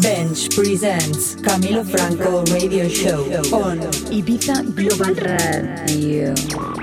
Bench presents Camilo Franco Radio Show on Ibiza Global Radio.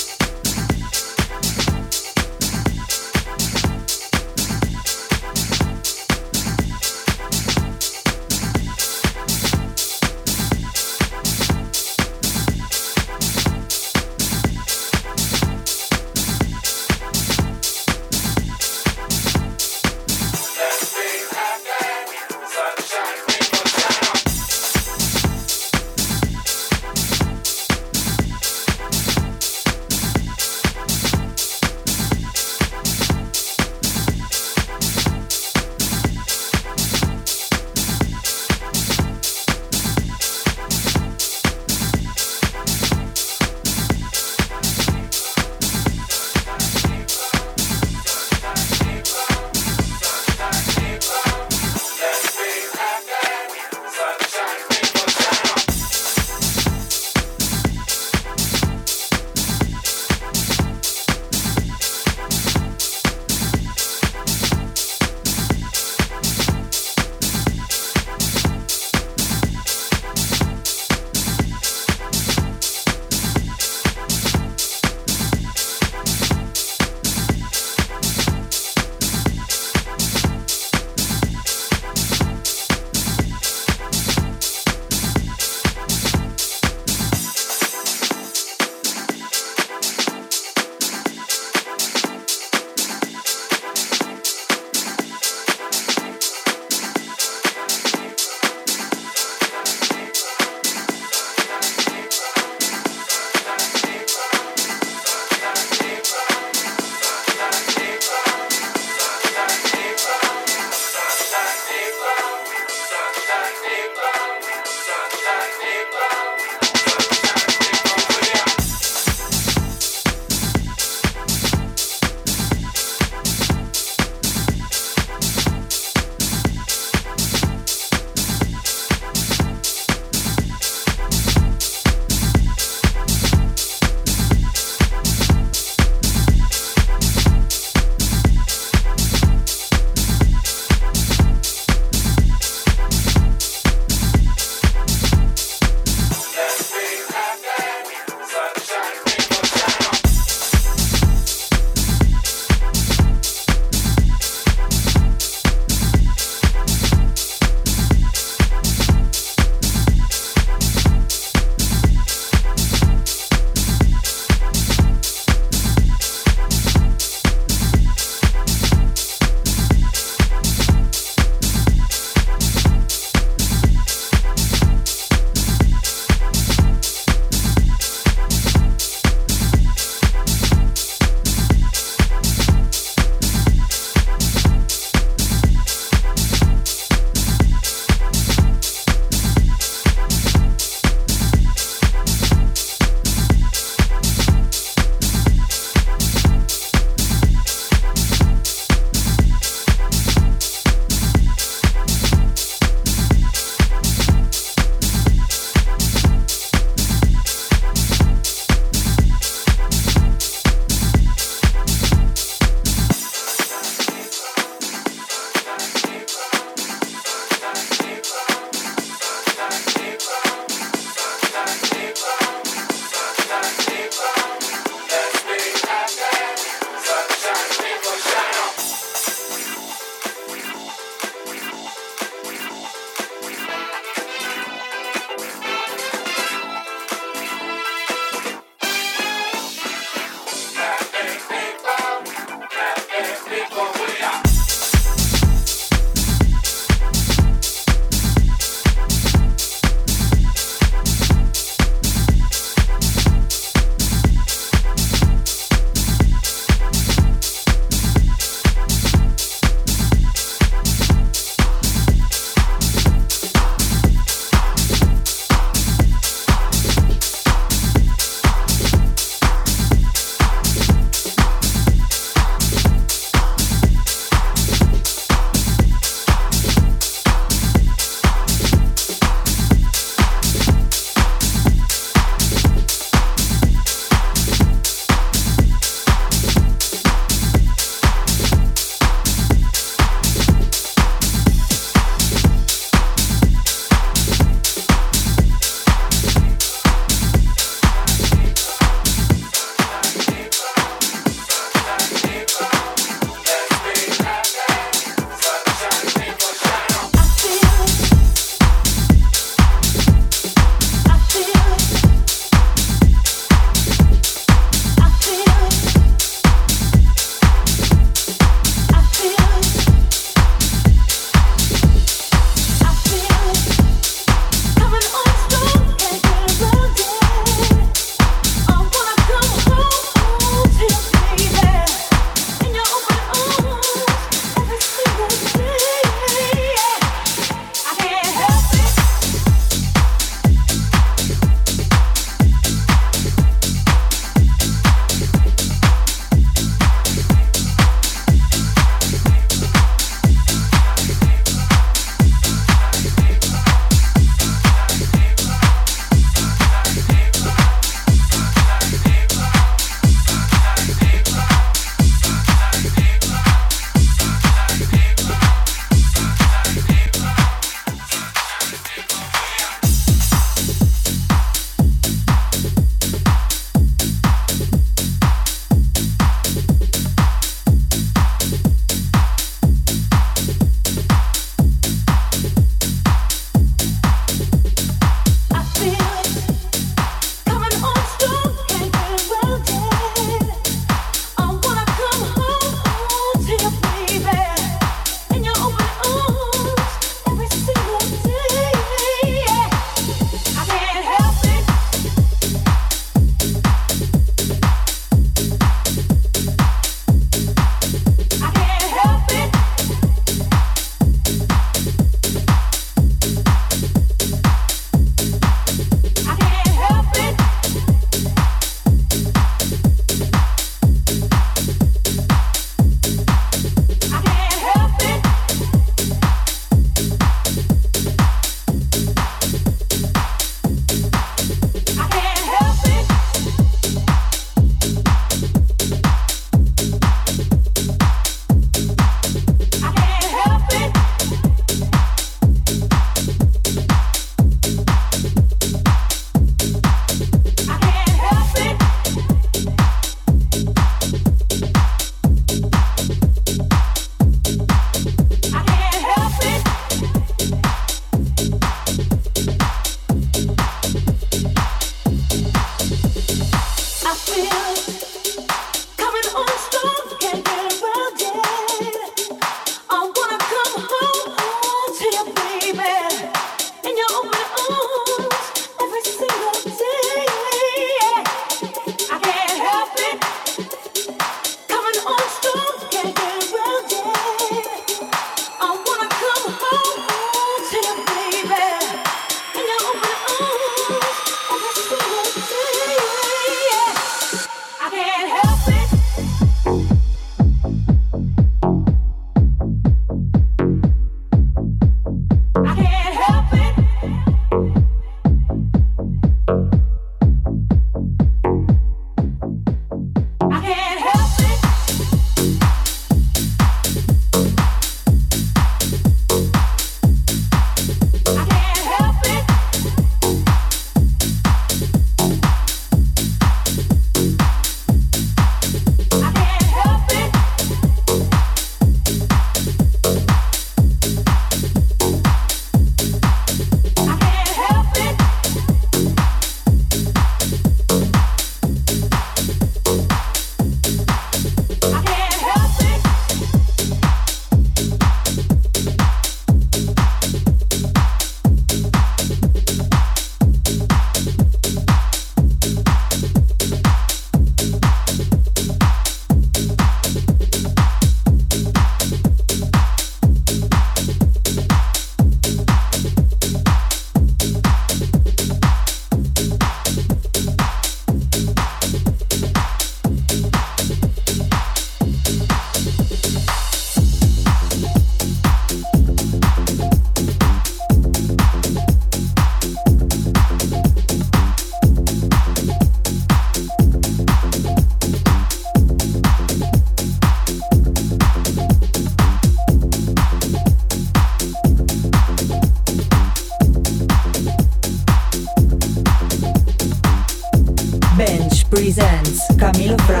Presents Camilo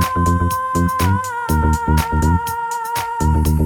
Thank you.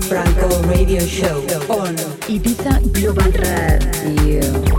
Franco Radio Show on Ibiza Global Radio.